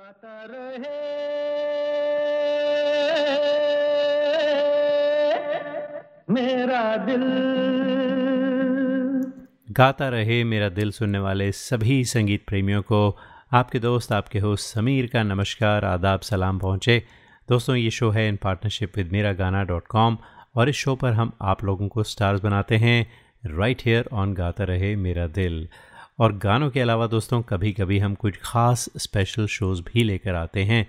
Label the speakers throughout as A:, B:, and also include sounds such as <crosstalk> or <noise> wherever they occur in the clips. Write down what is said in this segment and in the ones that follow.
A: गाता रहे। मेरा दिल।
B: गाता रहे मेरा दिल सुनने वाले सभी संगीत प्रेमियों को। आपके दोस्त, आपके होस्ट समीर का नमस्कार, आदाब, सलाम पहुँचे। दोस्तों, ये शो है इन पार्टनरशिप विद मेरा गाना डॉट कॉम और इस शो पर हम आप लोगों को स्टार्स बनाते हैं। राइट हेयर ऑन गाता रहे मेरा दिल। और गानों के अलावा दोस्तों कभी कभी हम कुछ ख़ास स्पेशल शोज़ भी लेकर आते हैं।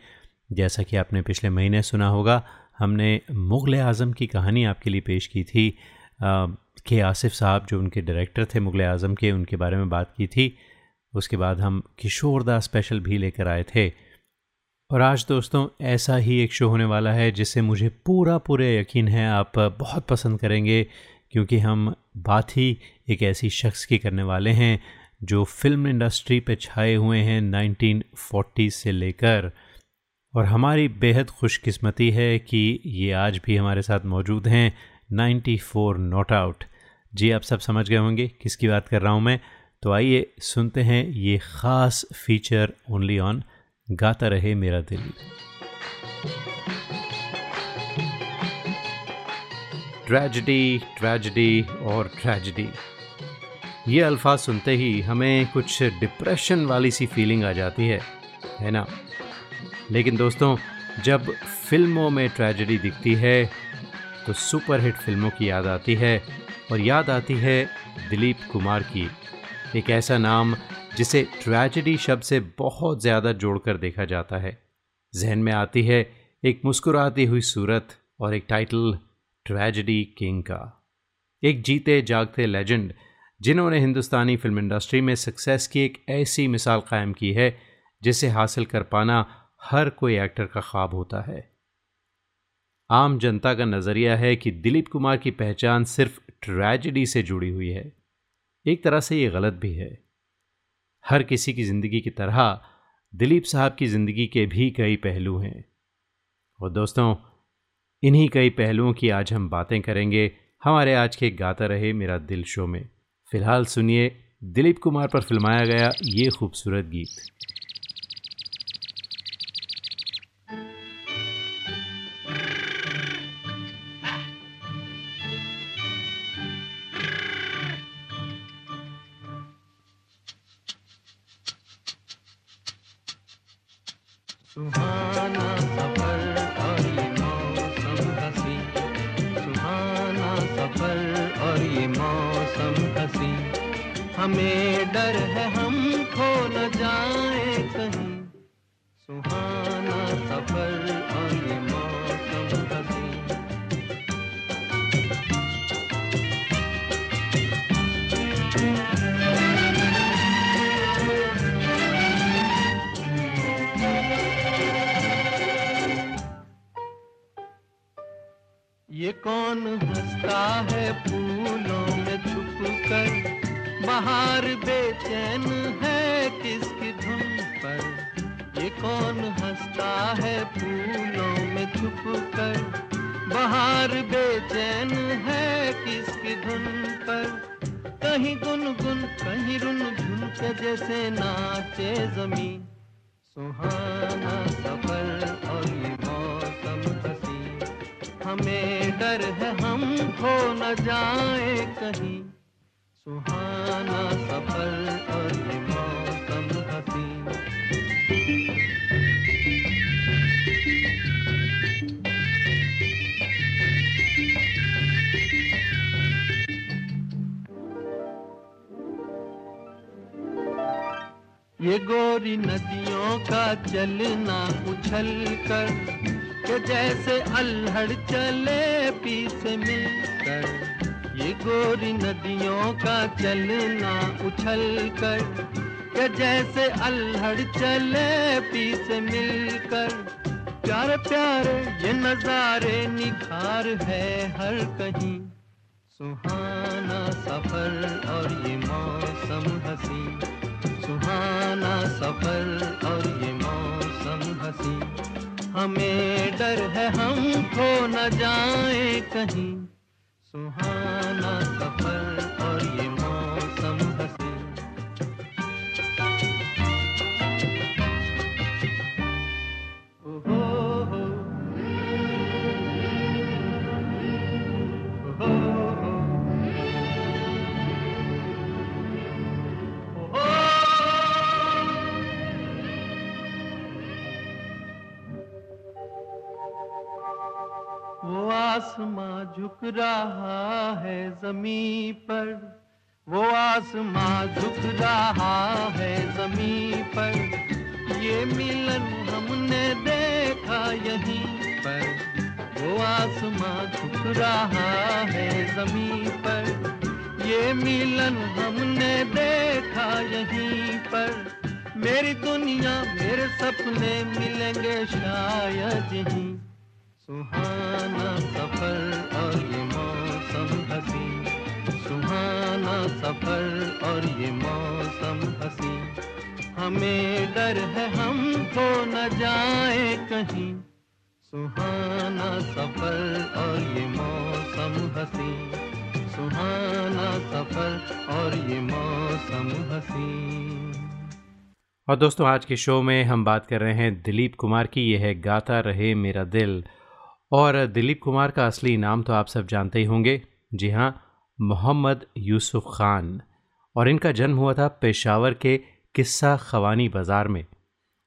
B: जैसा कि आपने पिछले महीने सुना होगा, हमने मुग़ल आज़म की कहानी आपके लिए पेश की थी। के आसिफ साहब जो उनके डायरेक्टर थे मुग़ल आज़म के, उनके बारे में बात की थी। उसके बाद हम किशोरदा स्पेशल भी लेकर आए थे। और आज दोस्तों, ऐसा ही एक शो होने वाला है जिससे मुझे पूरा पूरे यकीन है आप बहुत पसंद करेंगे, क्योंकि हम बात ही एक ऐसी शख्स की करने वाले हैं। जो फ़िल्म इंडस्ट्री पे छाए हुए हैं 1940 से लेकर। और हमारी बेहद खुशकिस्मती है कि ये आज भी हमारे साथ मौजूद हैं। 94 नॉट आउट। जी, आप सब समझ गए होंगे किसकी बात कर रहा हूँ मैं। तो आइए सुनते हैं ये ख़ास फीचर ओनली ऑन गाता रहे मेरा दिल। ट्रेजिडी ट्रेजिडी और ट्रेजिडी ये अल्फाज सुनते ही हमें कुछ डिप्रेशन वाली सी फीलिंग आ जाती है है ना? लेकिन दोस्तों, जब फ़िल्मों में ट्रेजेडी दिखती है तो सुपरहिट फ़िल्मों की याद आती है और याद आती है दिलीप कुमार की। एक ऐसा नाम जिसे ट्रेजेडी शब्द से बहुत ज़्यादा जोड़कर देखा जाता है। जहन में आती है एक मुस्कुराती हुई सूरत और एक टाइटल ट्रेजेडी किंग का। एक जीते जागते लेजेंड जिन्होंने हिंदुस्तानी फ़िल्म इंडस्ट्री में सक्सेस की एक ऐसी मिसाल कायम की है, जिसे हासिल कर पाना हर कोई एक्टर का ख्वाब होता है। आम जनता का नज़रिया है कि दिलीप कुमार की पहचान सिर्फ़ ट्रेजिडी से जुड़ी हुई है। एक तरह से ये गलत भी है। हर किसी की ज़िंदगी की तरह दिलीप साहब की ज़िंदगी के भी कई पहलू हैं। और दोस्तों, इन्हीं कई पहलुओं की आज हम बातें करेंगे। हमारे आज के गाता रहे मेरा दिल शो में। फ़िलहाल सुनिए दिलीप कुमार पर फिल्माया गया ये खूबसूरत गीत।
A: सुहाना सफ़र और ये मौसम हसी। हमें डर है, हम खो न जाए कहीं। सुहाना सफ़र और ये मौसम हसी। ये गोरी नदियों का चलना उछल कर, के जैसे अल्हड़ चले पीछे मिलकर। ये गोरी नदियों का चलना उछल कर, के जैसे अल्हड़ चले पीछे मिलकर। प्यारे प्यारे ये नजारे निखार है हर कहीं। सुहाना सफ़र और ये मौसम हसी सुहाना सफ़र और ये मौसम हसी। हमें डर है, हम खो न जाए कहीं। सुहाना सफ़र और ये आसमां झुक रहा है ज़मीन पर। वो आसमां झुक रहा है ज़मीन पर। ये मिलन हमने देखा यहीं पर। वो आसमां झुक रहा है ज़मीन पर। ये मिलन हमने देखा यहीं पर। मेरी दुनिया, मेरे सपने मिलेंगे शायद यहीं। सुहाना सफ़र और ये मौसम हसी। सुहाना सफ़र और ये मौसम हसी। हमें डर है हम तो न जाए कहीं। सुहाना सफ़र और ये मौसम हसी। सुहाना सफ़र और ये मौसम हसी।
B: और दोस्तों, आज के शो में हम बात कर रहे हैं दिलीप कुमार की। यह है गाता रहे मेरा दिल। और दिलीप कुमार का असली नाम तो आप सब जानते ही होंगे। जी हाँ मोहम्मद यूसुफ ख़ान। और इनका जन्म हुआ था पेशावर के किस्सा खवानी बाज़ार में।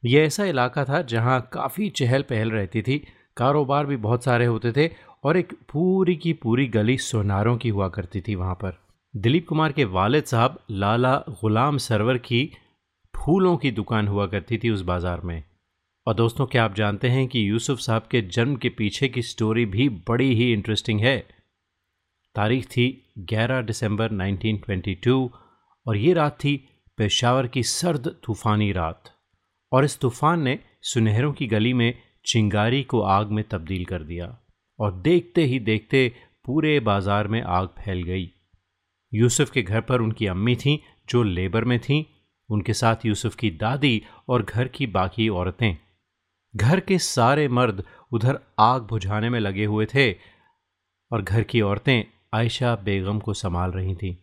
B: यह ऐसा इलाका था जहाँ काफ़ी चहल पहल रहती थी, कारोबार भी बहुत सारे होते थे और एक पूरी की पूरी गली सोनारों की हुआ करती थी वहाँ पर। दिलीप कुमार के वालिद साहब लाला ग़ुलाम सरवर की फूलों की दुकान हुआ करती थी उस बाज़ार में। और दोस्तों, क्या आप जानते हैं कि यूसुफ साहब के जन्म के पीछे की स्टोरी भी बड़ी ही इंटरेस्टिंग है। तारीख थी 11 दिसंबर 1922 और ये रात थी पेशावर की सर्द तूफ़ानी रात। और इस तूफ़ान ने सुनहरों की गली में चिंगारी को आग में तब्दील कर दिया और देखते ही देखते पूरे बाज़ार में आग फैल गई। यूसुफ के घर पर उनकी अम्मी थीं, जो लेबर में थीं। उनके साथ यूसुफ की दादी और घर की बाकी औरतें। घर के सारे मर्द उधर आग बुझाने में लगे हुए थे और घर की औरतें आयशा बेगम को संभाल रही थीं।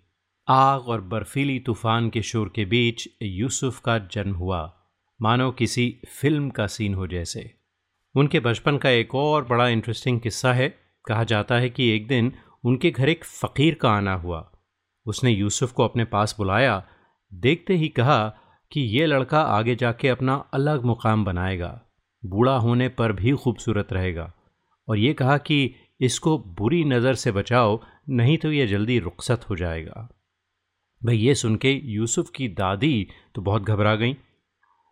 B: आग और बर्फीली तूफ़ान के शोर के बीच यूसुफ का जन्म हुआ। मानो किसी फ़िल्म का सीन हो जैसे। उनके बचपन का एक और बड़ा इंटरेस्टिंग किस्सा है। कहा जाता है कि एक दिन उनके घर एक फ़कीर का आना हुआ। उसने यूसुफ को अपने पास बुलाया। देखते ही कहा कि ये लड़का आगे जाके अपना अलग मुकाम बनाएगा। बूढ़ा होने पर भी खूबसूरत रहेगा। और ये कहा कि इसको बुरी नज़र से बचाओ, नहीं तो ये जल्दी रुखसत हो जाएगा। भाई, ये सुन के यूसुफ की दादी तो बहुत घबरा गई।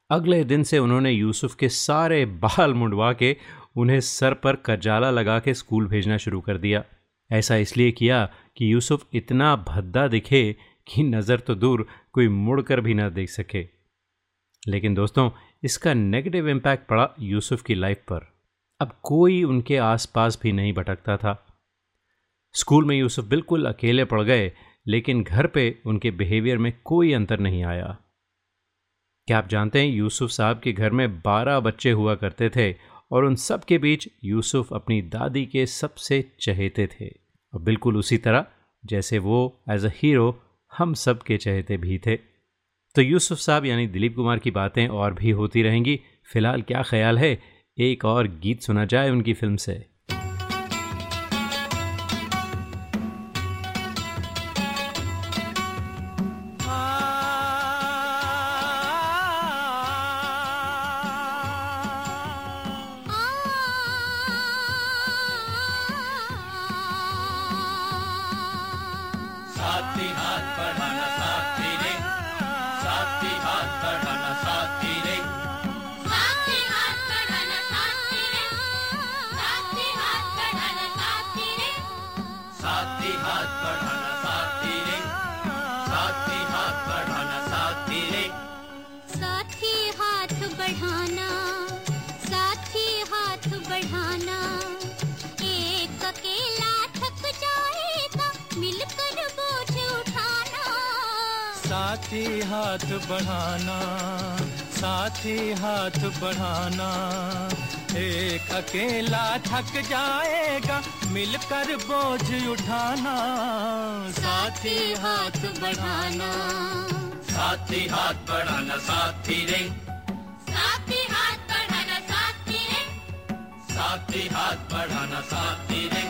B: अगले दिन से उन्होंने यूसुफ के सारे बाल मुंडवा के उन्हें सर पर कजाला लगा के स्कूल भेजना शुरू कर दिया। ऐसा इसलिए किया कि यूसुफ इतना भद्दा दिखे कि नज़र तो दूर कोई मुड़कर भी ना देख सके। लेकिन दोस्तों इसका नेगेटिव इम्पैक्ट पड़ा यूसुफ की लाइफ पर। अब कोई उनके आसपास भी नहीं भटकता था। स्कूल में यूसुफ बिल्कुल अकेले पड़ गए, लेकिन घर पे उनके बिहेवियर में कोई अंतर नहीं आया। क्या आप जानते हैं, यूसुफ साहब के घर में बारह बच्चे हुआ करते थे और उन सब के बीच यूसुफ अपनी दादी के सबसे चहेते थे। और बिल्कुल उसी तरह, जैसे वो एज अ हीरो हम सब के चहेते भी थे। तो यूसुफ साहब यानी दिलीप कुमार की बातें और भी होती रहेंगी। फ़िलहाल क्या ख्याल है? एक और गीत सुना जाए उनकी फ़िल्म से।
C: साथी हाथ बढ़ाना साथी हाथ बढ़ाना। एक अकेला थक जाएगा मिलकर बोझ उठाना। साथी हाथ बढ़ाना।
D: साथी हाथ बढ़ाना साथी रे।
E: साथी हाथ बढ़ाना साथी रे।
D: साथी हाथ बढ़ाना साथी रे।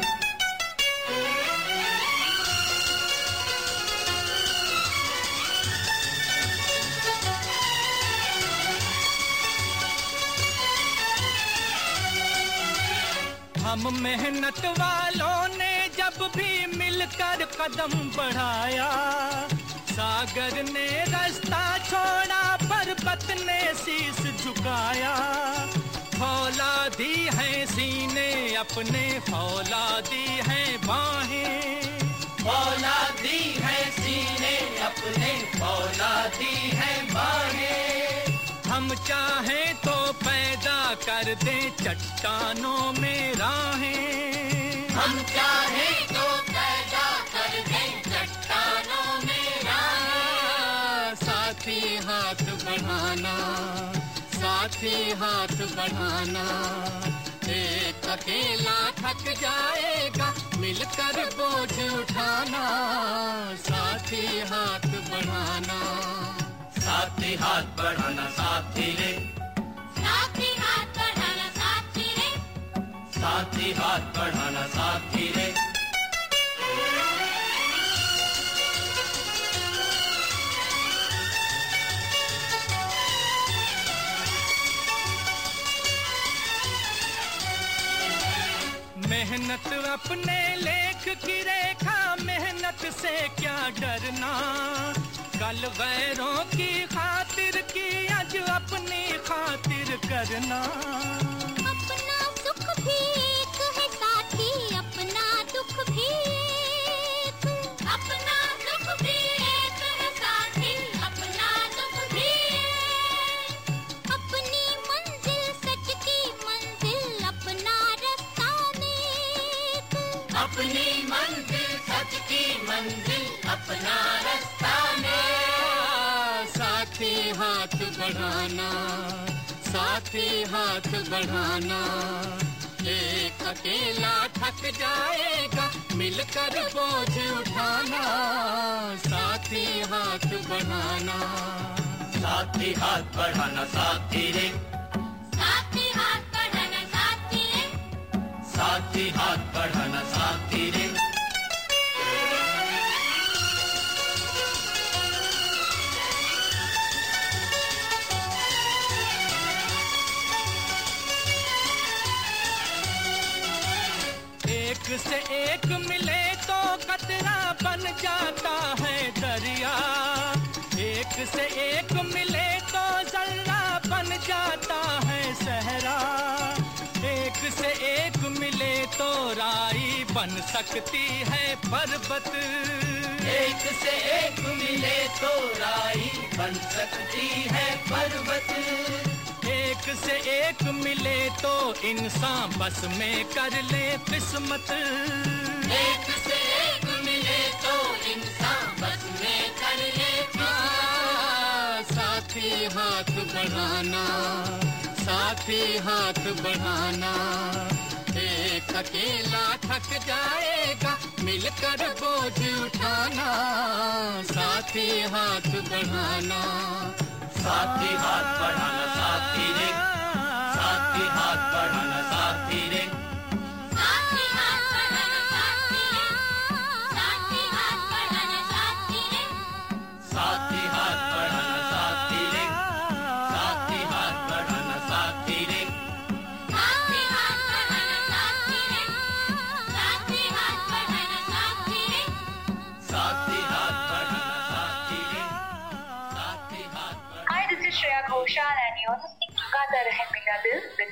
C: हम मेहनत वालों ने जब भी मिलकर कदम बढ़ाया, सागर ने रास्ता छोड़ा, पर्वत ने शीश झुकाया। फौला दी है सीने अपने फौला दी है बाहें।
D: फौला दी है सीने अपने फौला दी है बाहें।
C: हम चाहें तो पैदा कर दे चट्टानों में राहें।
D: हम चाहे तो पैदा कर दे चट्टानों में राहें।
C: साथी हाथ बढ़ाना, साथी हाथ बढ़ाना। एक अकेला थक जाएगा, मिलकर बोझ उठाना। साथी हाथ बढ़ाना,
D: साथी हाथ बढ़ाना। साथी
E: हाथ बढ़ाना साथी रे
C: मेहनत अपने लेख की रेखा, मेहनत से क्या डरना? कल गैरों की खातिर की, आज अपनी खातिर करना।
E: अपना सुख भी अपना रास्ता
D: में
C: साथी हाथ बढ़ाना साथी हाथ बढ़ाना। एक अकेला थक जाएगा मिलकर बोझ उठाना। साथी हाथ बढ़ाना।
D: साथी हाथ बढ़ाना साथी रे।
E: साथी हाथ बढ़ाना साथी रे।
D: साथी हाथ बढ़ाना
C: से एक मिले तो कतरा बन जाता है दरिया। एक से एक मिले तो जल्ला बन जाता है सहरा। एक से एक मिले तो राई बन सकती है पर्वत।
D: एक से एक मिले तो राई बन सकती है पर्वत।
C: से एक मिले तो इंसान बस में कर ले किस्मत।
D: एक से एक मिले तो इंसान बस में कर ले
C: साथी हाथ बढ़ाना, साथी हाथ बढ़ाना। एक अकेला थक जाएगा, मिलकर बोझ उठाना। साथी हाथ बढ़ाना
D: साथी हाथ बढ़ाना साथी रे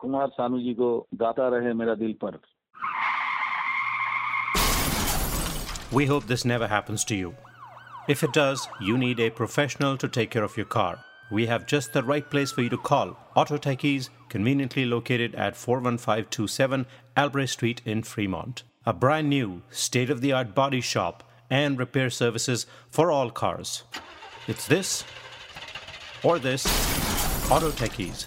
F: कुमार सानू जी को गाता रहे मेरा दिल पर
B: We hope this never happens to you. If it does, you need a professional to take care of your car. We have just the right place for you to call. Auto Techies, conveniently located at 41527 Albrecht Street in Fremont. A brand new, state of the art body shop and repair services for all cars. It's this or this. Auto Techies,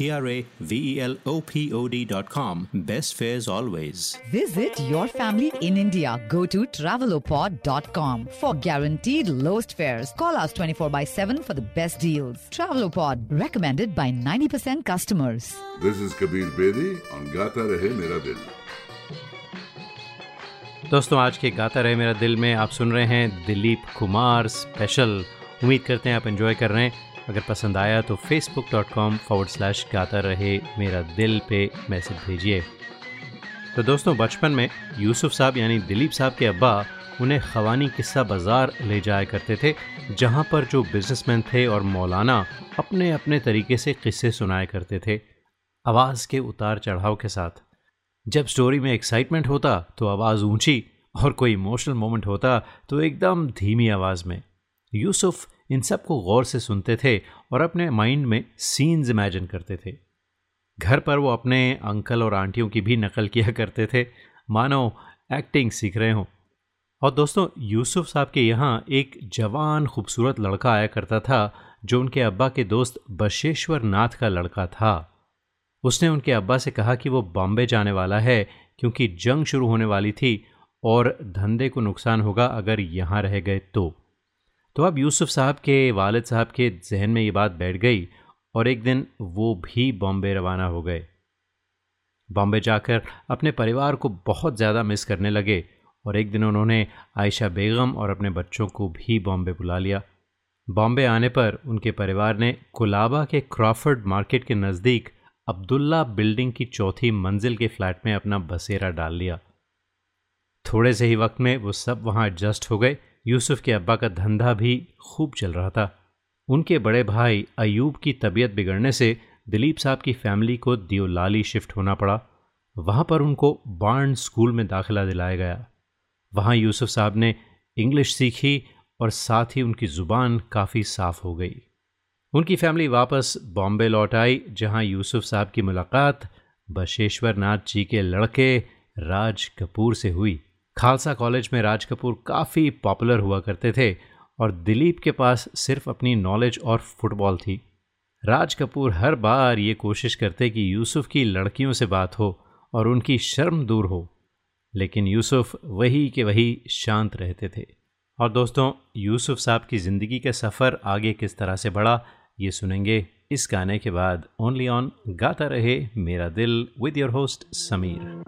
B: T R A V E L O P O D.com. Best fares always.
G: Visit your family in India. Go to travelopod.com for guaranteed lowest fares. Call us 24 by 7 for the best deals. Travelopod, recommended by 90% customers.
H: This is Kabir Bedi on Gata Rahe Mera Dil.
B: दोस्तों आज के गाता रहे मेरा दिल में आप सुन रहे हैं दिलीप कुमार स्पेशल उम्मीद करते हैं आप एंजॉय कर रहे हैं अगर पसंद आया तो Facebook dot com forward slash गाता रहे, मेरा दिल पे मैसेज भेजिए। तो दोस्तों, बचपन में यूसुफ साहब यानी दिलीप साहब के अब्बा उन्हें खवानी किस्सा बाज़ार ले जाया करते थे, जहाँ पर जो बिजनेसमैन थे और मौलाना अपने अपने तरीके से किस्से सुनाया करते थे, आवाज़ के उतार चढ़ाव के साथ। जब स्टोरी में एक्साइटमेंट होता तो आवाज़ ऊँची और कोई इमोशनल मोमेंट होता तो एकदम धीमी आवाज़ में। यूसुफ इन सबको गौर से सुनते थे और अपने माइंड में सीन्स इमेजिन करते थे। घर पर वो अपने अंकल और आंटियों की भी नकल किया करते थे। मानो, एक्टिंग सीख रहे हों। और दोस्तों, यूसुफ साहब के यहाँ एक जवान खूबसूरत लड़का आया करता था, जो उनके अब्बा के दोस्त बशेश्वर नाथ का लड़का था। उसने उनके अब्बा से कहा कि वो बॉम्बे जाने वाला है, क्योंकि जंग शुरू होने वाली थी और धंधे को नुकसान होगा अगर यहाँ रह गए तो। तो अब यूसुफ साहब के, वालिद साहब के जहन में ये बात बैठ गई और एक दिन वो भी बॉम्बे रवाना हो गए। बॉम्बे जाकर अपने परिवार को बहुत ज़्यादा मिस करने लगे और एक दिन उन्होंने आयशा बेगम और अपने बच्चों को भी बॉम्बे बुला लिया। बॉम्बे आने पर उनके परिवार ने कोलाबा के क्रॉफर्ड मार्केट के नज़दीक अब्दुल्ला बिल्डिंग की चौथी मंजिल के फ्लैट में अपना बसेरा डाल लिया। थोड़े से ही वक्त में वो सब वहाँ एडजस्ट हो गए यूसुफ के अब्बा का धंधा भी खूब चल रहा था। उनके बड़े भाई अयूब की तबीयत बिगड़ने से दिलीप साहब की फैमिली को दियोलाली शिफ्ट होना पड़ा। वहाँ पर उनको बार्न स्कूल में दाखिला दिलाया गया। वहाँ यूसुफ साहब ने इंग्लिश सीखी और साथ ही उनकी ज़ुबान काफ़ी साफ़ हो गई। उनकी फैमिली वापस बॉम्बे लौट आई, जहाँ यूसुफ साहब की मुलाकात बशेश्वर नाथ जी के लड़के राज कपूर से हुई। खालसा कॉलेज में राज कपूर काफ़ी पॉपुलर हुआ करते थे और दिलीप के पास सिर्फ़ अपनी नॉलेज और फुटबॉल थी। राज कपूर हर बार ये कोशिश करते कि यूसुफ की लड़कियों से बात हो और उनकी शर्म दूर हो, लेकिन यूसुफ वही के वही शांत रहते थे। और दोस्तों, यूसुफ साहब की ज़िंदगी का सफ़र आगे किस तरह से बढ़ा, ये सुनेंगे इस गाने के बाद। ओनली ऑन गाता रहे मेरा दिल
A: with your host Sameer.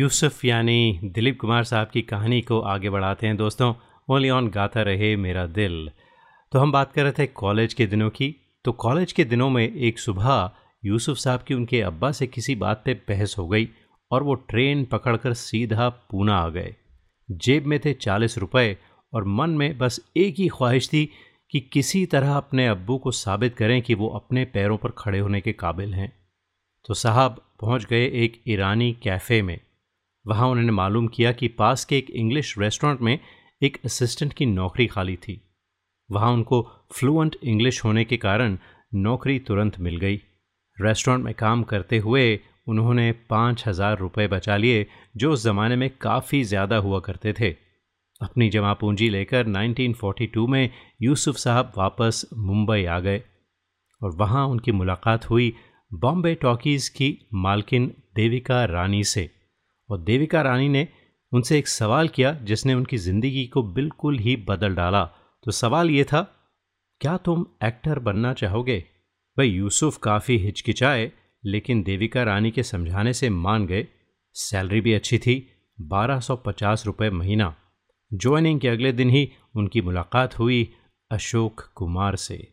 B: Yusuf यानी दिलीप कुमार साहब की कहानी को आगे बढ़ाते हैं दोस्तों। ओनली ऑन गाता रहे मेरा दिल। तो हम बात कर रहे थे कॉलेज के दिनों की। तो कॉलेज के दिनों में एक सुबह यूसुफ साहब की उनके अब्बा से किसी बात पे बहस हो गई और वो ट्रेन पकड़कर सीधा पूना आ गए। जेब में थे चालीस रुपए और मन में बस एक ही ख्वाहिश थी कि किसी तरह अपने अब्बू को साबित करें कि वो अपने पैरों पर खड़े होने के काबिल हैं। तो साहब पहुँच गए एक ईरानी कैफ़े में। वहाँ उन्होंने मालूम किया कि पास के एक इंग्लिश रेस्टोरेंट में एक असिस्टेंट की नौकरी खाली थी। वहाँ उनको फ्लुएंट इंग्लिश होने के कारण नौकरी तुरंत मिल गई। रेस्टोरेंट में काम करते हुए उन्होंने पाँच हज़ार रुपये बचा लिए, जो उस ज़माने में काफ़ी ज़्यादा हुआ करते थे। अपनी जमा पूंजी लेकर 1942 में यूसुफ साहब वापस मुंबई आ गए और वहाँ उनकी मुलाकात हुई बॉम्बे टॉकीज़ की मालकिन देविका रानी से। और देविका रानी ने उनसे एक सवाल किया जिसने उनकी ज़िंदगी को बिल्कुल ही बदल डाला। तो सवाल ये था, क्या तुम एक्टर बनना चाहोगे? भाई, यूसुफ काफ़ी हिचकिचाए, लेकिन देविका रानी के समझाने से मान गए। सैलरी भी अच्छी थी, बारह सौ पचास रुपये महीना। ज्वाइनिंग के अगले दिन ही उनकी मुलाकात हुई अशोक कुमार से।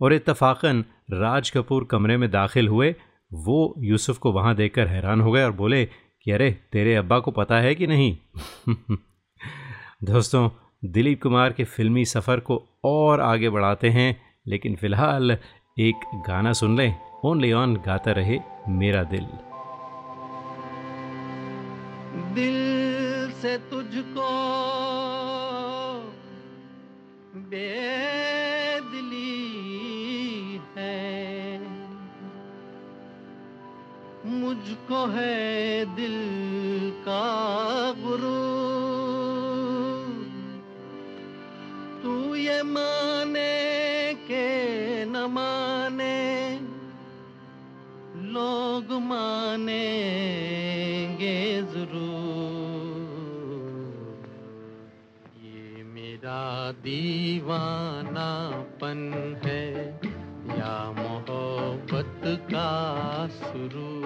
B: और इत्तफाकन राज कपूर कमरे में दाखिल हुए, वो यूसुफ को वहाँ देखकर हैरान हो गए और बोले कि अरे, तेरे अब्बा को पता है कि नहीं? <laughs> दोस्तों, दिलीप कुमार के फिल्मी सफ़र को और आगे बढ़ाते हैं, लेकिन फ़िलहाल एक गाना सुन लें। ओनली ऑन गाता रहे मेरा दिल।
A: दिल से तुझको बेदिली मुझको है दिल का गुरूर तू ये माने के न माने, लोग मानेंगे ज़रूर। ये मेरा दीवानापन है। का शुरू।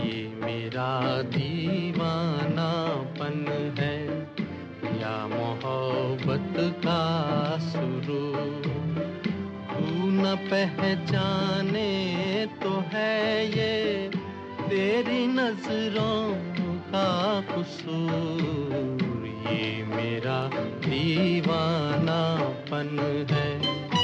A: ये मेरा दीवानापन है, या मोहब्बत का शुरू। तू न पहचाने तो है ये, तेरी नज़रों का कसूर। ये मेरा दीवानापन है।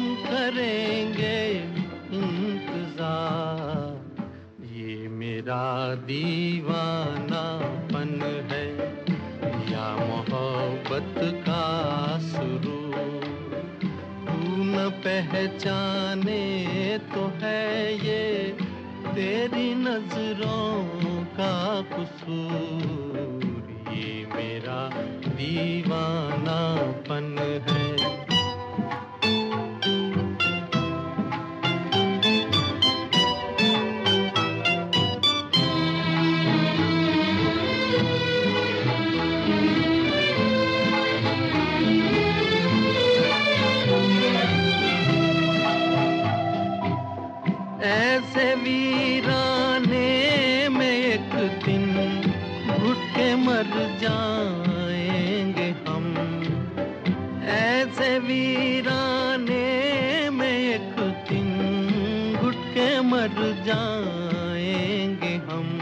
A: हम करेंगे इंतज़ार। ये मेरा दीवानापन है, या मोहब्बत का शुरू। तू न पहचाने तो है ये, तेरी नज़रों का कसूर। ये मेरा दीवानापन है। जाएँगे हम। ऐसे वीराने में एक दिन घुट के मर जाएँगे हम।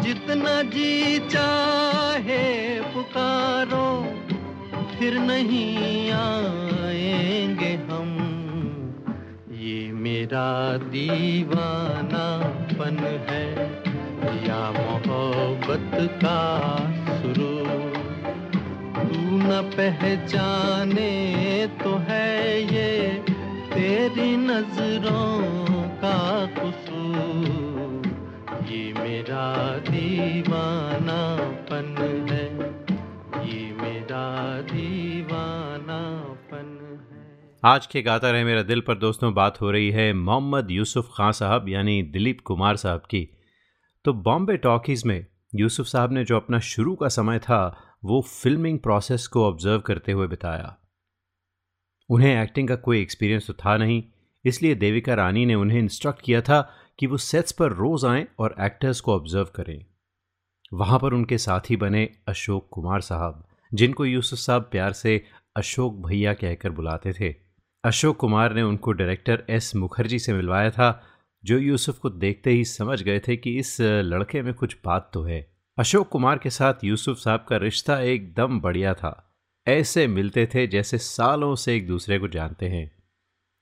A: जितना जी चाहे पुकारो, फिर नहीं आएँगे हम। ये मेरा दीवानापन है। या मोहब्बत का शुरू। तू न पहचाने तो है ये तेरी नज़रों का कसूर। ये मेरा दीवानापन है। ये मेरा दीवानापन है।
B: आज के गाता रहे मेरा दिल पर दोस्तों बात हो रही है मोहम्मद यूसुफ खान साहब, यानी दिलीप कुमार साहब की। तो बॉम्बे टॉकीज़ में यूसुफ साहब ने जो अपना शुरू का समय था, वो फिल्मिंग प्रोसेस को ऑब्ज़र्व करते हुए बिताया। उन्हें एक्टिंग का कोई एक्सपीरियंस तो था नहीं, इसलिए देविका रानी ने उन्हें इंस्ट्रक्ट किया था कि वो सेट्स पर रोज़ आएँ और एक्टर्स को ऑब्ज़र्व करें। वहाँ पर उनके साथी बने अशोक कुमार साहब, जिनको यूसुफ साहब प्यार से अशोक भैया कहकर बुलाते थे। अशोक कुमार ने उनको डायरेक्टर एस मुखर्जी से मिलवाया था जो यूसुफ को देखते ही समझ गए थे कि इस लड़के में कुछ बात तो है। अशोक कुमार के साथ यूसुफ साहब का रिश्ता एकदम बढ़िया था। ऐसे मिलते थे जैसे सालों से एक दूसरे को जानते हैं।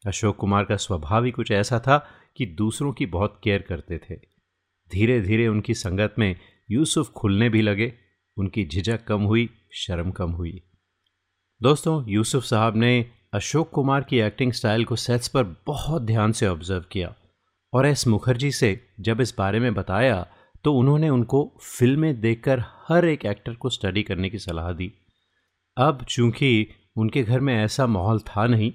B: अशोक कुमार का स्वभाव ही कुछ ऐसा था कि दूसरों की बहुत केयर करते थे। धीरे धीरे उनकी संगत में यूसुफ खुलने भी लगे, उनकी झिझक कम हुई, शर्म कम हुई। दोस्तों, यूसुफ साहब ने अशोक कुमार की एक्टिंग स्टाइल को सेट्स पर बहुत ध्यान से ऑब्ज़र्व किया। और एस मुखर्जी से जब इस बारे में बताया तो उन्होंने उनको फ़िल्में देखकर हर एक एक्टर को स्टडी करने की सलाह दी। अब चूँकि उनके घर में ऐसा माहौल था नहीं,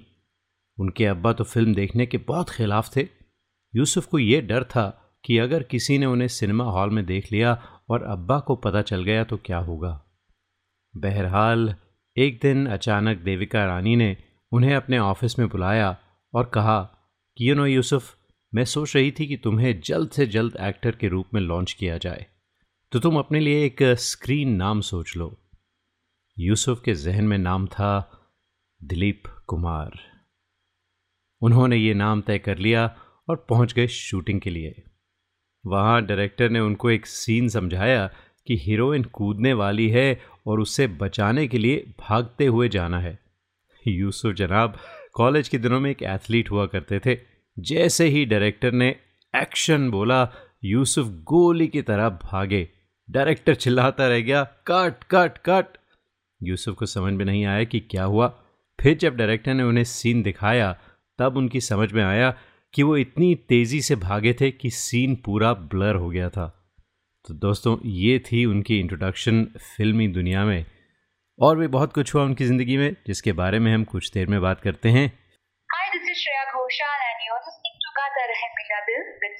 B: उनके अब्बा तो फ़िल्म देखने के बहुत खिलाफ थे। यूसुफ को ये डर था कि अगर किसी ने उन्हें सिनेमा हॉल में देख लिया और अब्बा को पता चल गया तो क्या होगा? बहरहाल, एक दिन अचानक देविका रानी ने उन्हें अपने ऑफ़िस में बुलाया और कहा कि यू नो यूसुफ मैं सोच रही थी कि तुम्हें जल्द से जल्द एक्टर के रूप में लॉन्च किया जाए। तो तुम अपने लिए एक स्क्रीन नाम सोच लो। यूसुफ के जहन में नाम था दिलीप कुमार। उन्होंने ये नाम तय कर लिया और पहुँच गए शूटिंग के लिए। वहाँ डायरेक्टर ने उनको एक सीन समझाया कि हीरोइन कूदने वाली है और उससे बचाने के लिए भागते हुए जाना है। यूसुफ जनाब, कॉलेज के दिनों में एक एथलीट हुआ करते थे। जैसे ही डायरेक्टर ने एक्शन बोला यूसुफ गोली की तरह भागे। डायरेक्टर चिल्लाता रह गया कट कट कट! यूसुफ को समझ में नहीं आया कि क्या हुआ। फिर जब डायरेक्टर ने उन्हें सीन दिखाया तब उनकी समझ में आया कि वो इतनी तेज़ी से भागे थे कि सीन पूरा ब्लर हो गया था। तो दोस्तों ये थी उनकी इंट्रोडक्शन फिल्मी दुनिया में। और भी बहुत कुछ हुआ उनकी ज़िंदगी में जिसके बारे में हम कुछ देर में बात करते हैं।
I: Hi, this is Shreya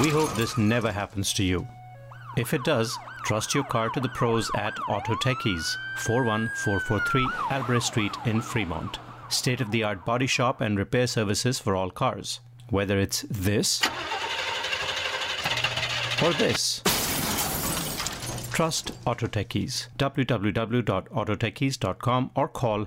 B: We hope this never happens to you. If it does, trust your car to the pros at Auto Techies, 41443 Albrecht Street in Fremont. State of the art body shop and repair services for all cars. Whether it's this or this. Trust Auto Techies. www.autotechies.com or call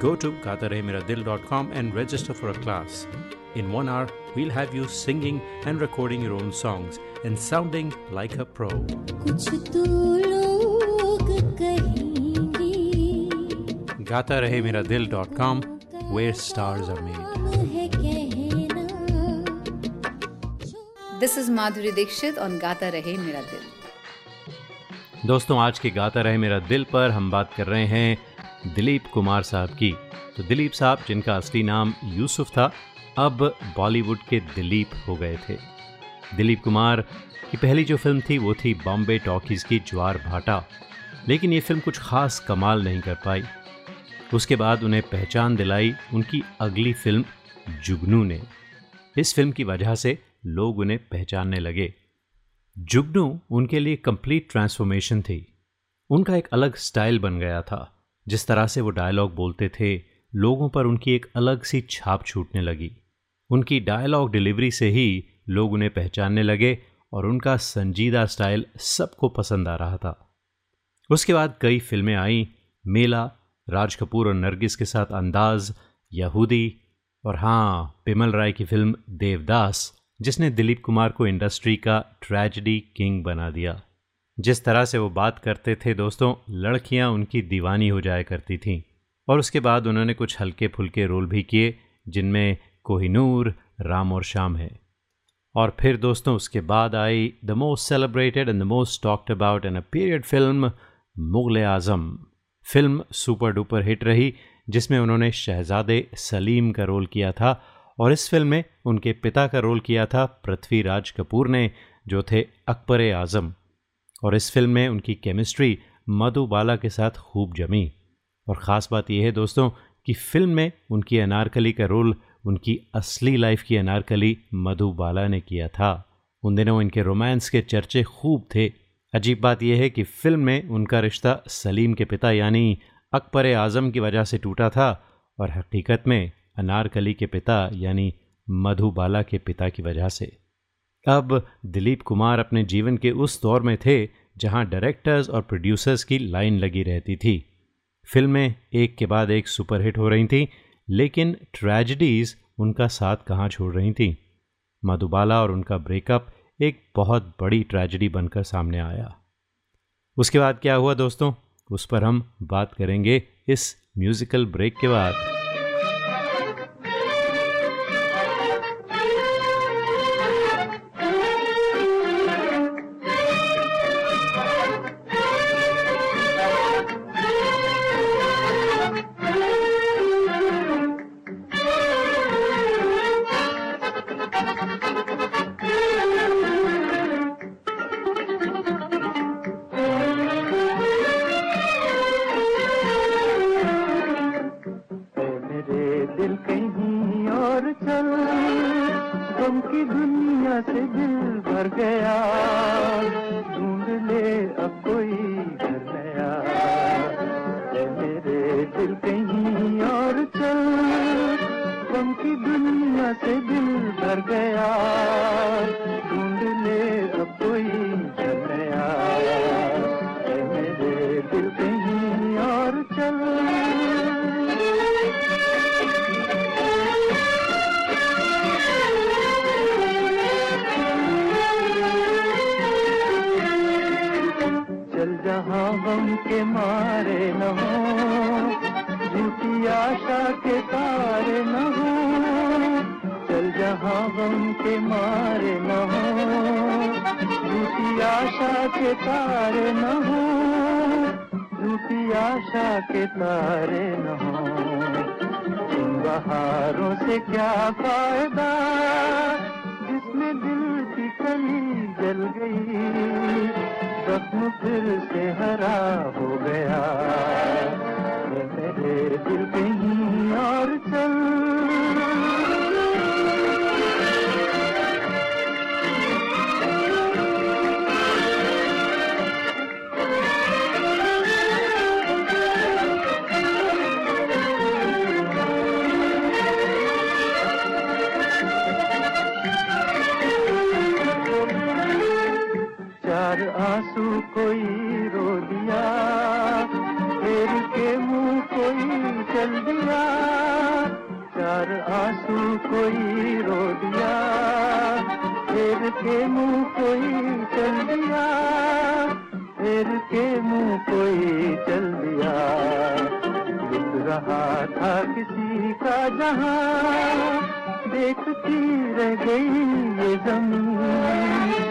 B: Go to gatarehmeradil.com and register for a class. In one hour, we'll have you singing and recording your own songs and sounding like a pro.
E: कुछ तो लोग कहेंगे
B: gatarehmeradil.com where stars are made.
E: है कहना
J: This is Madhuri Dixit on Gata Rahe Mera Dil.
B: दोस्तों आज के गाता रहे मेरा दिल पर हम बात कर रहे हैं दिलीप कुमार साहब की। तो दिलीप साहब, जिनका असली नाम यूसुफ था, अब बॉलीवुड के दिलीप हो गए थे। दिलीप कुमार की पहली जो फ़िल्म थी, वो थी बॉम्बे टॉकीज़ की ज्वार भाटा। लेकिन ये फ़िल्म कुछ खास कमाल नहीं कर पाई। उसके बाद उन्हें पहचान दिलाई उनकी अगली फ़िल्म, जुगनू ने। इस फ़िल्म की वजह से लोग उन्हें पहचानने लगे। जुगनू उनके लिए कंप्लीट ट्रांसफॉर्मेशन थी। उनका एक अलग स्टाइल बन गया था। जिस तरह से वो डायलॉग बोलते थे, लोगों पर उनकी एक अलग सी छाप छूटने लगी। उनकी डायलॉग डिलीवरी से ही लोग उन्हें पहचानने लगे और उनका संजीदा स्टाइल सबको पसंद आ रहा था। उसके बाद कई फ़िल्में आईं, मेला, राज कपूर और नरगिस के साथ अंदाज, यहूदी और हाँ पिमल राय की फ़िल्म देवदास, जिसने दिलीप कुमार को इंडस्ट्री का ट्रेजिडी किंग बना दिया। जिस तरह से वो बात करते थे दोस्तों, लड़कियाँ उनकी दीवानी हो जाया करती थीं। और उसके बाद उन्होंने कुछ हल्के फुल्के रोल भी किए, जिनमें कोहिनूर राम और शाम है। और फिर दोस्तों, उसके बाद आई the most celebrated and the most talked about an a period film, Mughal Azam. Film super duper hit रही, जिसमें उन्होंने शहजादे सलीम का रोल किया था, और इस फ़िल्म में उनके पिता का रोल किया था, पृथ्वीराज कपूर ने, जो थे अकबर आज़म। और इस फ़िल्म में उनकी केमिस्ट्री मधुबाला के साथ खूब जमी। और ख़ास बात यह है दोस्तों कि फ़िल्म में उनकी अनारकली का रोल उनकी असली लाइफ की अनारकली मधुबाला ने किया था। उन दिनों इनके रोमांस के चर्चे खूब थे। अजीब बात यह है कि फ़िल्म में उनका रिश्ता सलीम के पिता यानी अकबर आज़म की वजह से टूटा था और हकीकत में अनारकली के पिता यानी मधुबाला के पिता की वजह से। अब दिलीप कुमार अपने जीवन के उस दौर में थे जहाँ डायरेक्टर्स और प्रोड्यूसर्स की लाइन लगी रहती थी। फ़िल्में एक के बाद एक सुपरहिट हो रही थीं, लेकिन ट्रेजिडीज़ उनका साथ कहाँ छोड़ रही थीं? मधुबाला और उनका ब्रेकअप एक बहुत बड़ी ट्रेजिडी बनकर सामने आया। उसके बाद क्या हुआ दोस्तों? उस पर हम बात करेंगे इस म्यूज़िकल ब्रेक के बाद। हर आँसू कोई रो दिया फिर के मुँह कोई चल दिया चार आँसू कोई रो दिया फिर के मुँह कोई चल दिया फिर के मुँह कोई चल दिया लुट रहा था किसी का जहाँ, देखती रह गई ये ज़मीन।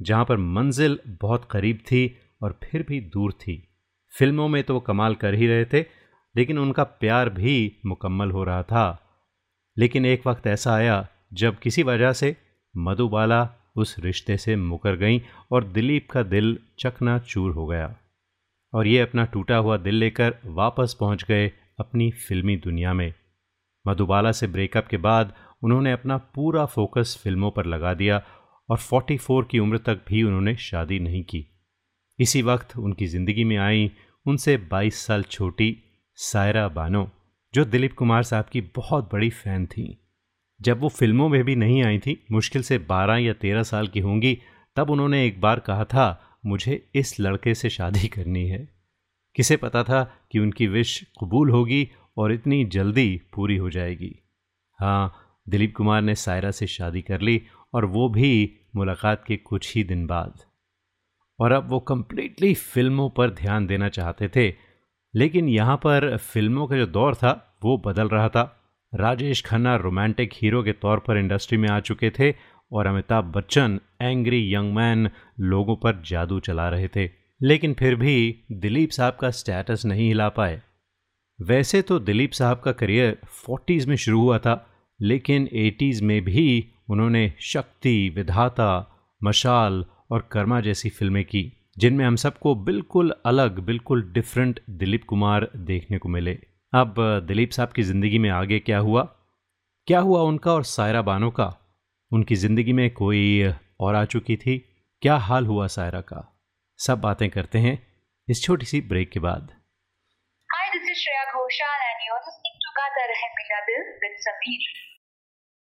B: जहाँ पर मंजिल बहुत करीब थी और फिर भी दूर थी। फ़िल्मों में तो वो कमाल कर ही रहे थे, लेकिन उनका प्यार भी मुकम्मल हो रहा था। लेकिन एक वक्त ऐसा आया जब किसी वजह से मधुबाला उस रिश्ते से मुकर गई और दिलीप का दिल चकना चूर हो गया और ये अपना टूटा हुआ दिल लेकर वापस पहुँच गए अपनी फिल्मी दुनिया में। मधुबाला से ब्रेकअप के बाद उन्होंने अपना पूरा फोकस फ़िल्मों पर लगा दिया और 44 की उम्र तक भी उन्होंने शादी नहीं की। इसी वक्त उनकी ज़िंदगी में आई उनसे 22 साल छोटी सायरा बानो, जो दिलीप कुमार साहब की बहुत बड़ी फ़ैन थी। जब वो फ़िल्मों में भी नहीं आई थी, मुश्किल से 12 या 13 साल की होंगी, तब उन्होंने एक बार कहा था, मुझे इस लड़के से शादी करनी है। किसे पता था कि उनकी विश कबूल होगी और इतनी जल्दी पूरी हो जाएगी। हाँ दिलीप कुमार ने सायरा से शादी कर ली और वो भी मुलाकात के कुछ ही दिन बाद। और अब वो कम्प्लीटली फ़िल्मों पर ध्यान देना चाहते थे, लेकिन यहाँ पर फ़िल्मों का जो दौर था, वो बदल रहा था। राजेश खन्ना रोमांटिक हीरो के तौर पर इंडस्ट्री में आ चुके थे और Amitabh Bachchan angry young man लोगों पर जादू चला रहे थे। लेकिन फिर भी दिलीप साहब का स्टेटस नहीं हिला पाए। वैसे तो दिलीप साहब का करियर फोर्टीज़ में शुरू हुआ था, लेकिन एटीज़ में भी उन्होंने शक्ति विधाता मशाल और कर्मा जैसी फ़िल्में की जिनमें हम सबको बिल्कुल अलग बिल्कुल डिफरेंट दिलीप कुमार देखने को मिले। अब दिलीप साहब की ज़िंदगी में आगे क्या हुआ? क्या हुआ उनका और सायरा बानो का? उनकी ज़िंदगी में कोई और आ चुकी थी? क्या हाल हुआ सायरा का? सब बातें करते हैं इस छोटी सी ब्रेक के बाद।
I: Hi, this is Shreya Ghoshal and you're listening to Gata Rahe Mera Dil with Sameer.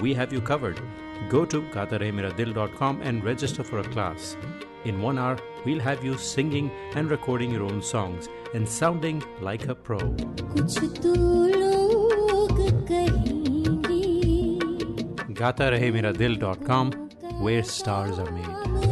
B: we have you covered. Go to gaataremeradil.com and register for a class. In one hour, we'll have you singing and recording your own songs and sounding like a pro. gaataremeradil.com, where stars are made.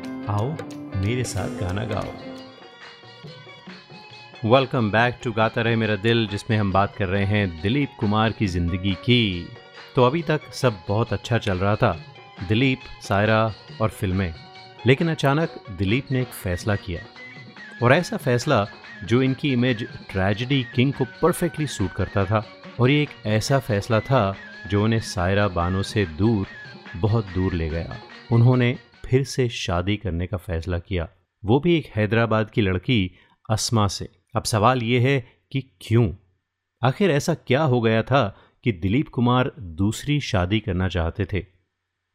B: आओ, मेरे साथ गाना गाओ। Welcome back to गाता रहे मेरा दिल, जिसमें हम बात कर रहे हैं दिलीप कुमार की ज़िंदगी की। तो अभी तक सब बहुत अच्छा चल रहा था, दिलीप, सायरा और फ़िल्में। लेकिन अचानक दिलीप ने एक फैसला किया। और ऐसा फैसला जो इनकी इमेज ट्रेजिडी किंग को परफेक्टली सूट करता था। और ये एक ऐसा फैसला था जो उन्हें सायरा बानो से दूर, बहुत दूर ले गया। उन्होंने फिर से शादी करने का फैसला किया। वो भी एक हैदराबाद की लड़की, अस्मा से। अब सवाल ये है कि क्यों? आखिर ऐसा क्या हो गया था कि दिलीप कुमार दूसरी शादी करना चाहते थे?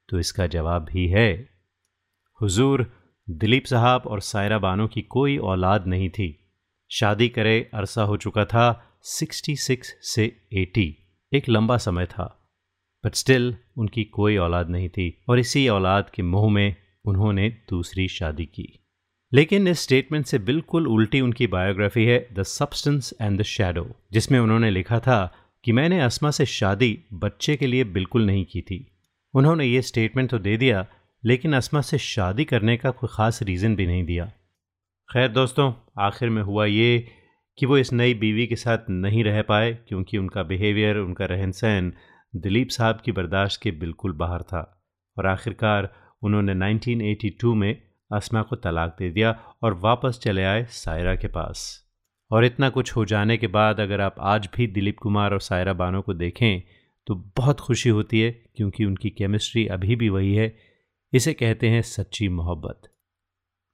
B: तो इसका जवाब भी है, हुजूर, दिलीप साहब और सायरा बानो की कोई औलाद नहीं थी। शादी करे अरसा हो चुका था 66 से 80 एक लंबा समय था बट स्टिल उनकी कोई औलाद नहीं थी। और इसी औलाद के मुँह में उन्होंने दूसरी शादी की। लेकिन इस स्टेटमेंट से बिल्कुल उल्टी उनकी बायोग्राफी है the substance and the shadow जिसमें उन्होंने लिखा था कि मैंने असमा से शादी बच्चे के लिए बिल्कुल नहीं की थी। उन्होंने ये स्टेटमेंट तो दे दिया, लेकिन असमा से शादी करने का कोई ख़ास रीज़न भी नहीं दिया। खैर दोस्तों, आखिर में हुआ ये कि वो इस नई बीवी के साथ नहीं रह पाए, क्योंकि उनका बिहेवियर उनका रहन सहन दिलीप साहब की बर्दाश्त के बिल्कुल बाहर था। और आखिरकार उन्होंने 1982 में असमा को तलाक दे दिया और वापस चले आए सायरा के पास। और इतना कुछ हो जाने के बाद अगर आप आज भी दिलीप कुमार और सायरा बानो को देखें तो बहुत खुशी होती है क्योंकि उनकी केमिस्ट्री अभी भी वही है। इसे कहते हैं सच्ची मोहब्बत।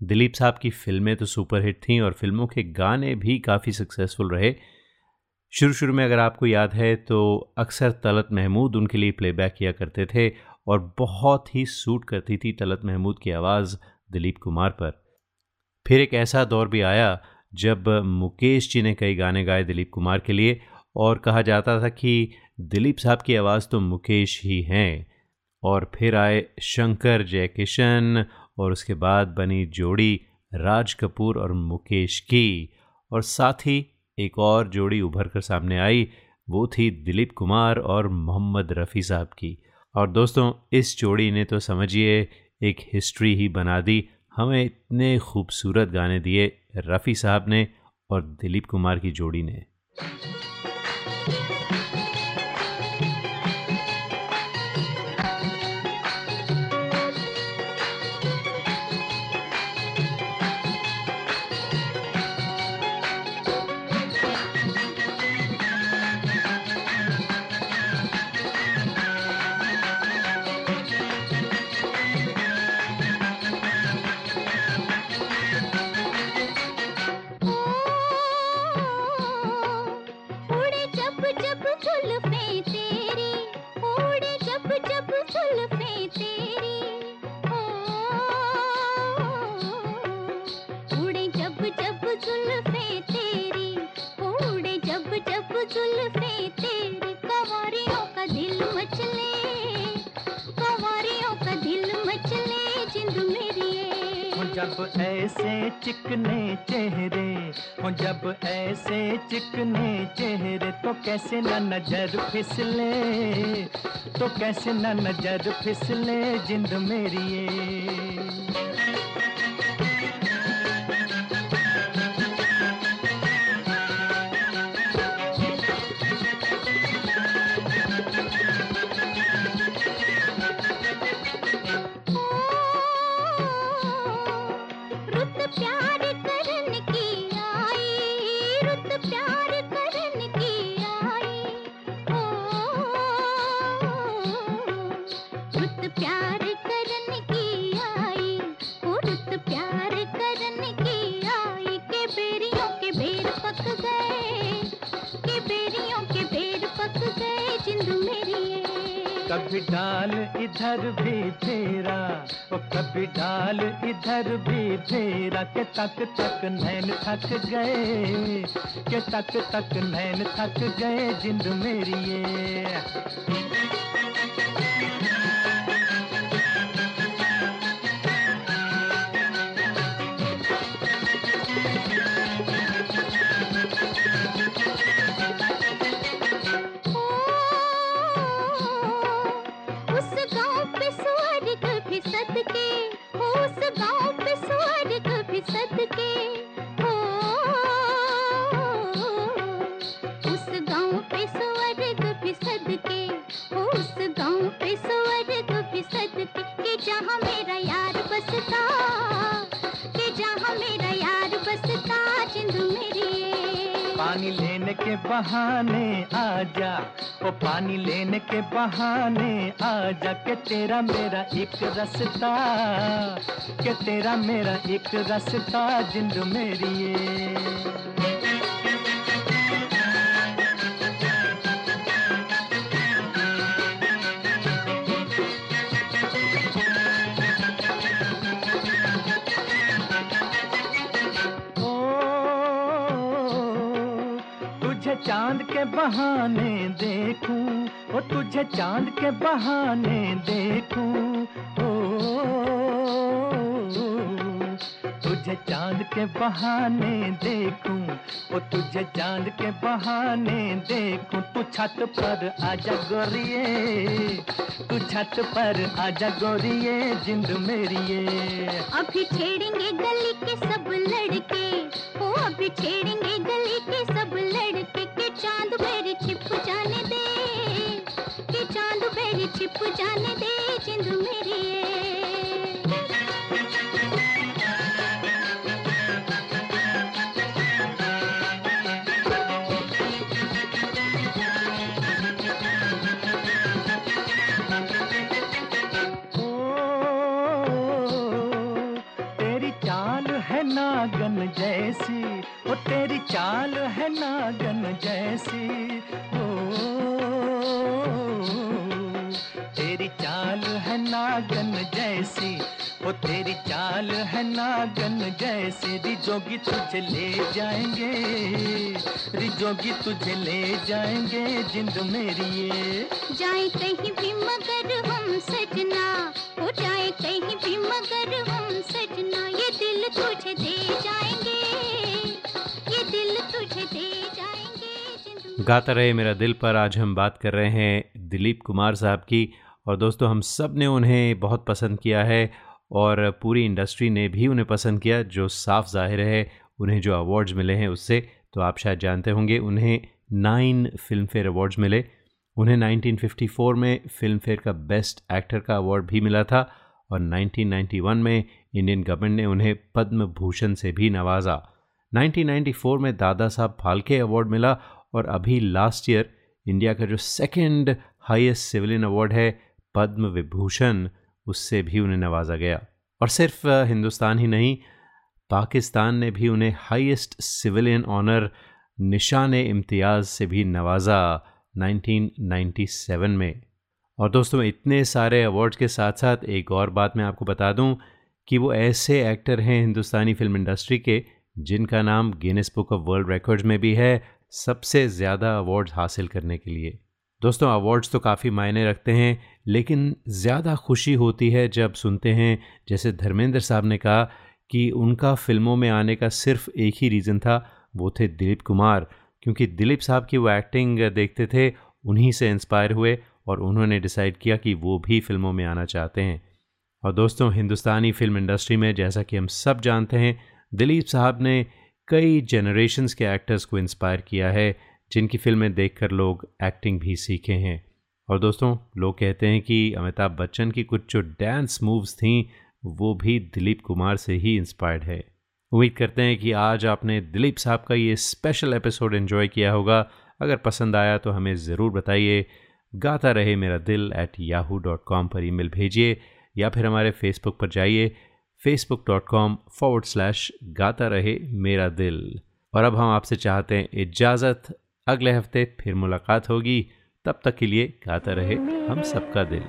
B: दिलीप साहब की फ़िल्में तो सुपरहिट थीं और फ़िल्मों के गाने भी काफ़ी सक्सेसफुल रहे। शुरू शुरू में अगर आपको याद है तो अक्सर तलत महमूद उनके लिए प्लेबैक किया करते थे और बहुत ही सूट करती थी तलत महमूद की आवाज़ दिलीप कुमार पर। फिर एक ऐसा दौर भी आया जब मुकेश जी ने कई गाने गाए दिलीप कुमार के लिए और कहा जाता था कि दिलीप साहब की आवाज़ तो मुकेश ही हैं। और फिर आए शंकर जयकिशन और उसके बाद बनी जोड़ी, राज कपूर और मुकेश की। और साथ ही एक और जोड़ी उभर कर सामने आई, वो थी दिलीप कुमार और मोहम्मद रफ़ी साहब की। और दोस्तों, इस जोड़ी ने तो समझिए, एक हिस्ट्री ही बना दी। हमें इतने खूबसूरत गाने दिए रफ़ी साहब ने और दिलीप कुमार की जोड़ी ने।
E: ऐसे चिकने चेहरे, हो जब ऐसे चिकने चेहरे तो कैसे न नज़र फिसले? तो कैसे न नज़र फिसले जिंद मेरी डाल इधर भी फेरा, ओ कभी डाल इधर भी फेरा, के तक तक नैन थक गए, के तक तक नैन थक गए जिंद मेरी ये।
K: के
L: बहाने आ जा ओ पानी लेने के बहाने आ जा के तेरा मेरा एक रास्ता। के तेरा मेरा एक रास्ता जिंद मेरी ये। बहाने देखूँ, ओ तुझे चाँद के बहाने देखूँ, ओ, तुझे चाँद के बहाने देखूँ, ओ तुझे चाँद के बहाने देखूँ, तू छत पर आजा गोरिए, तू छत पर आजा गोरिए, जिंद मेरी ये
E: अभी छेड़ेंगे गली के सब लड़के, ओ अभी छेड़ेंगे गली के छिप जाने दे जिंद मेरी
L: तेरी चाल है नागन जैसी, ओ, तेरी चाल है नागन जैसी, ओ तेरी चाल है नागन जैसी, ओ तेरी चाल है नागन जैसी रिजोगी तुझे ले जाएँगे रिजोगी तुझे ले जाएँगे, जिंद मेरी ये।
E: जाए कहीं भी मगर हम सजना, हो जाए कहीं भी मगर हम सजना, ये दिल तुझे दे जाएँगे
B: गाता रहे मेरा दिल पर। आज हम बात कर रहे हैं दिलीप कुमार साहब की और दोस्तों, हम सबने उन्हें बहुत पसंद किया है और पूरी इंडस्ट्री ने भी उन्हें पसंद किया, जो साफ़ ज़ाहिर है, उन्हें जो अवार्ड्स मिले हैं उससे। तो आप शायद जानते होंगे, उन्हें नाइन फ़िल्म फेयर अवार्ड्स मिले। उन्हें 1954 में फ़िल्म फेयर का बेस्ट एक्टर का अवार्ड भी मिला था और 1991 में इंडियन गवर्नमेंट ने उन्हें पद्म भूषण से भी नवाजा। 1994 में दादा साहब फाल्के अवार्ड मिला और अभी लास्ट ईयर इंडिया का जो सेकंड हाईएस्ट सिविलियन अवार्ड है पद्म विभूषण उससे भी उन्हें नवाजा गया। और सिर्फ़ हिंदुस्तान ही नहीं, पाकिस्तान ने भी उन्हें हाईएस्ट सिविलियन ऑनर निशान इम्तियाज़ से भी नवाजा 1997 में। और दोस्तों, इतने सारे अवार्ड्स के साथ साथ एक और बात मैं आपको बता दूँ कि वो ऐसे एक्टर हैं हिंदुस्तानी फ़िल्म इंडस्ट्री के जिनका नाम Guinness book of world records में भी है सबसे ज़्यादा अवार्ड्स हासिल करने के लिए। दोस्तों अवार्ड्स तो काफ़ी मायने रखते हैं, लेकिन ज़्यादा खुशी होती है जब सुनते हैं, जैसे धर्मेंद्र साहब ने कहा कि उनका फ़िल्मों में आने का सिर्फ़ एक ही रीज़न था, वो थे दिलीप कुमार। क्योंकि दिलीप साहब की वो एक्टिंग देखते थे, उन्हीं से इंस्पायर हुए और उन्होंने डिसाइड किया कि वो भी फ़िल्मों में आना चाहते हैं। और दोस्तों, हिंदुस्तानी फ़िल्म इंडस्ट्री में जैसा कि हम सब जानते हैं, दिलीप साहब ने कई जनरेशन्स के एक्टर्स को इंस्पायर किया है, जिनकी फ़िल्में देखकर लोग एक्टिंग भी सीखे हैं। और दोस्तों, लोग कहते हैं कि अमिताभ बच्चन की कुछ जो डांस मूव्स थी, वो भी दिलीप कुमार से ही इंस्पायर्ड है। उम्मीद करते हैं कि आज आपने दिलीप साहब का ये स्पेशल एपिसोड एंजॉय किया होगा। अगर पसंद आया तो हमें ज़रूर बताइए। गाता रहे मेरा दिल एट याहू डॉट कॉम पर ईमेल भेजिए या फिर हमारे फेसबुक पर जाइए। Facebook dot com forward slash गाता रहे मेरा दिल और अब हम आपसे चाहते हैं इजाज़त। अगले हफ़्ते फिर मुलाकात होगी। तब तक के लिए गाता रहे हम सबका दिल।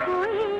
M: कोई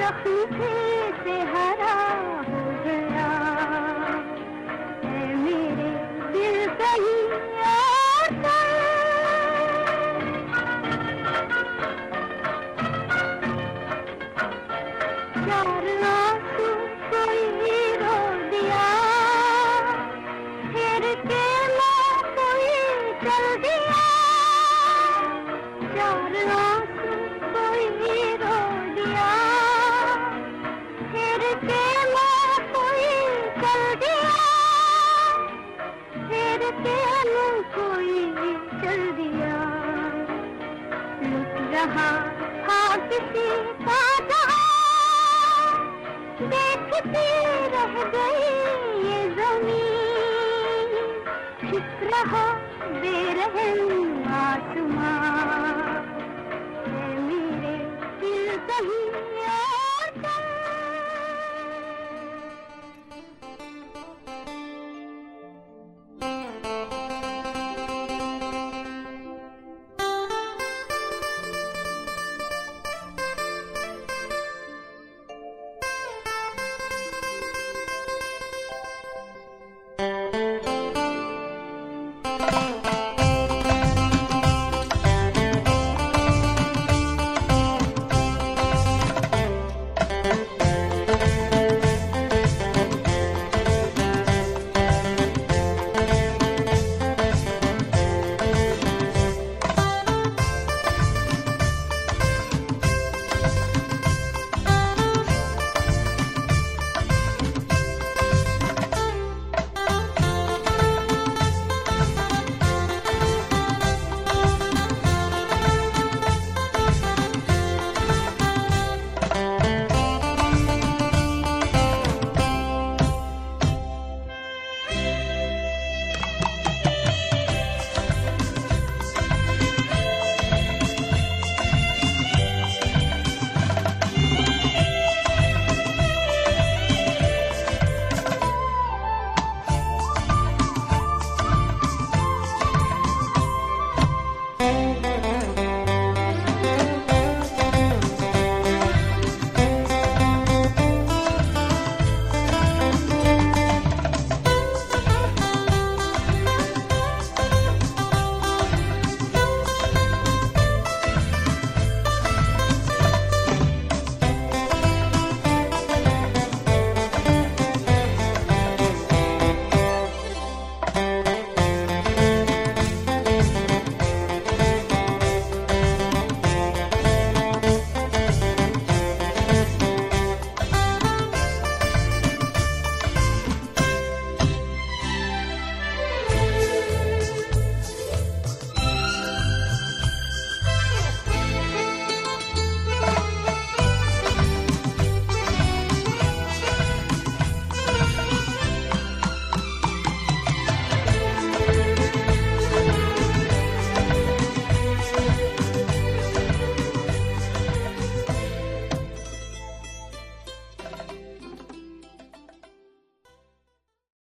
M: जख्म थे देखती रह गई